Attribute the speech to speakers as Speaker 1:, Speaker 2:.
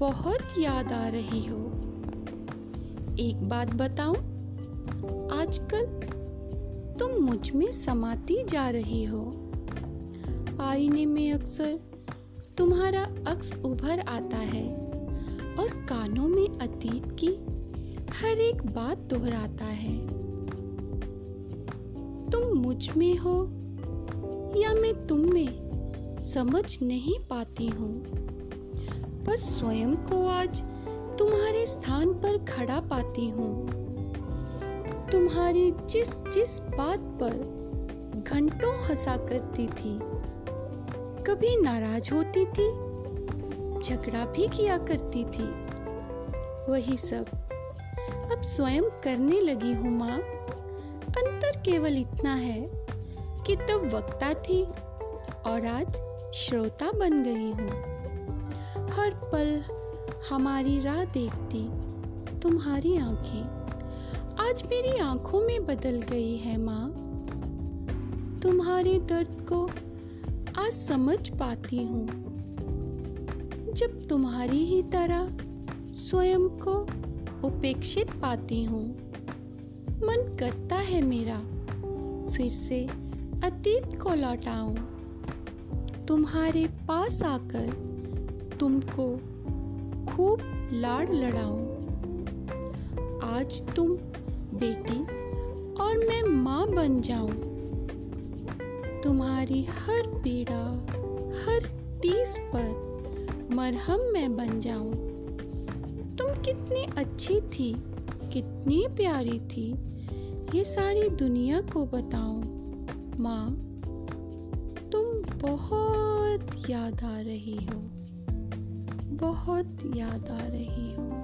Speaker 1: बहुत याद आ रही हो। एक बात बताऊँ, आजकल तुम मुझमें समाती जा रही हो। आईने में अक्सर तुम्हारा अक्स उभर आता है और कानों में अतीत की हर एक बात दोहराता है। तुम मुझमें हो या मैं तुम में, समझ नहीं पाती हूँ। पर स्वयं को आज तुम्हारे स्थान पर खड़ा पाती हूँ। तुम्हारी जिस जिस बात पर घंटों हंसा करती थी, कभी नाराज़ होती थी, झगड़ा भी किया करती थी, वही सब अब स्वयं करने लगी हूँ माँ। अंतर केवल इतना है कि तब वक्ता थी और आज श्रोता बन गई हूँ। पल हमारी राह देखती तुम्हारी आँखें। आज मेरी आँखों में बदल गई है माँ। तुम्हारे दर्द को आज समझ पाती हूँ। जब तुम्हारी ही तरह स्वयं को उपेक्षित पाती हूँ। मन करता है मेरा, फिर से अतीत को लौटाऊं। तुम्हारे पास आकर तुमको खूब लाड़ लड़ाऊं। आज तुम बेटी और मैं माँ बन जाऊँ। तुम्हारी हर पीड़ा, हर तीस पर मरहम मैं बन जाऊँ। तुम कितनी अच्छी थी, कितनी प्यारी थी, ये सारी दुनिया को बताऊँ। माँ, तुम बहुत याद आ रही हो। बहुत याद आ रही हो।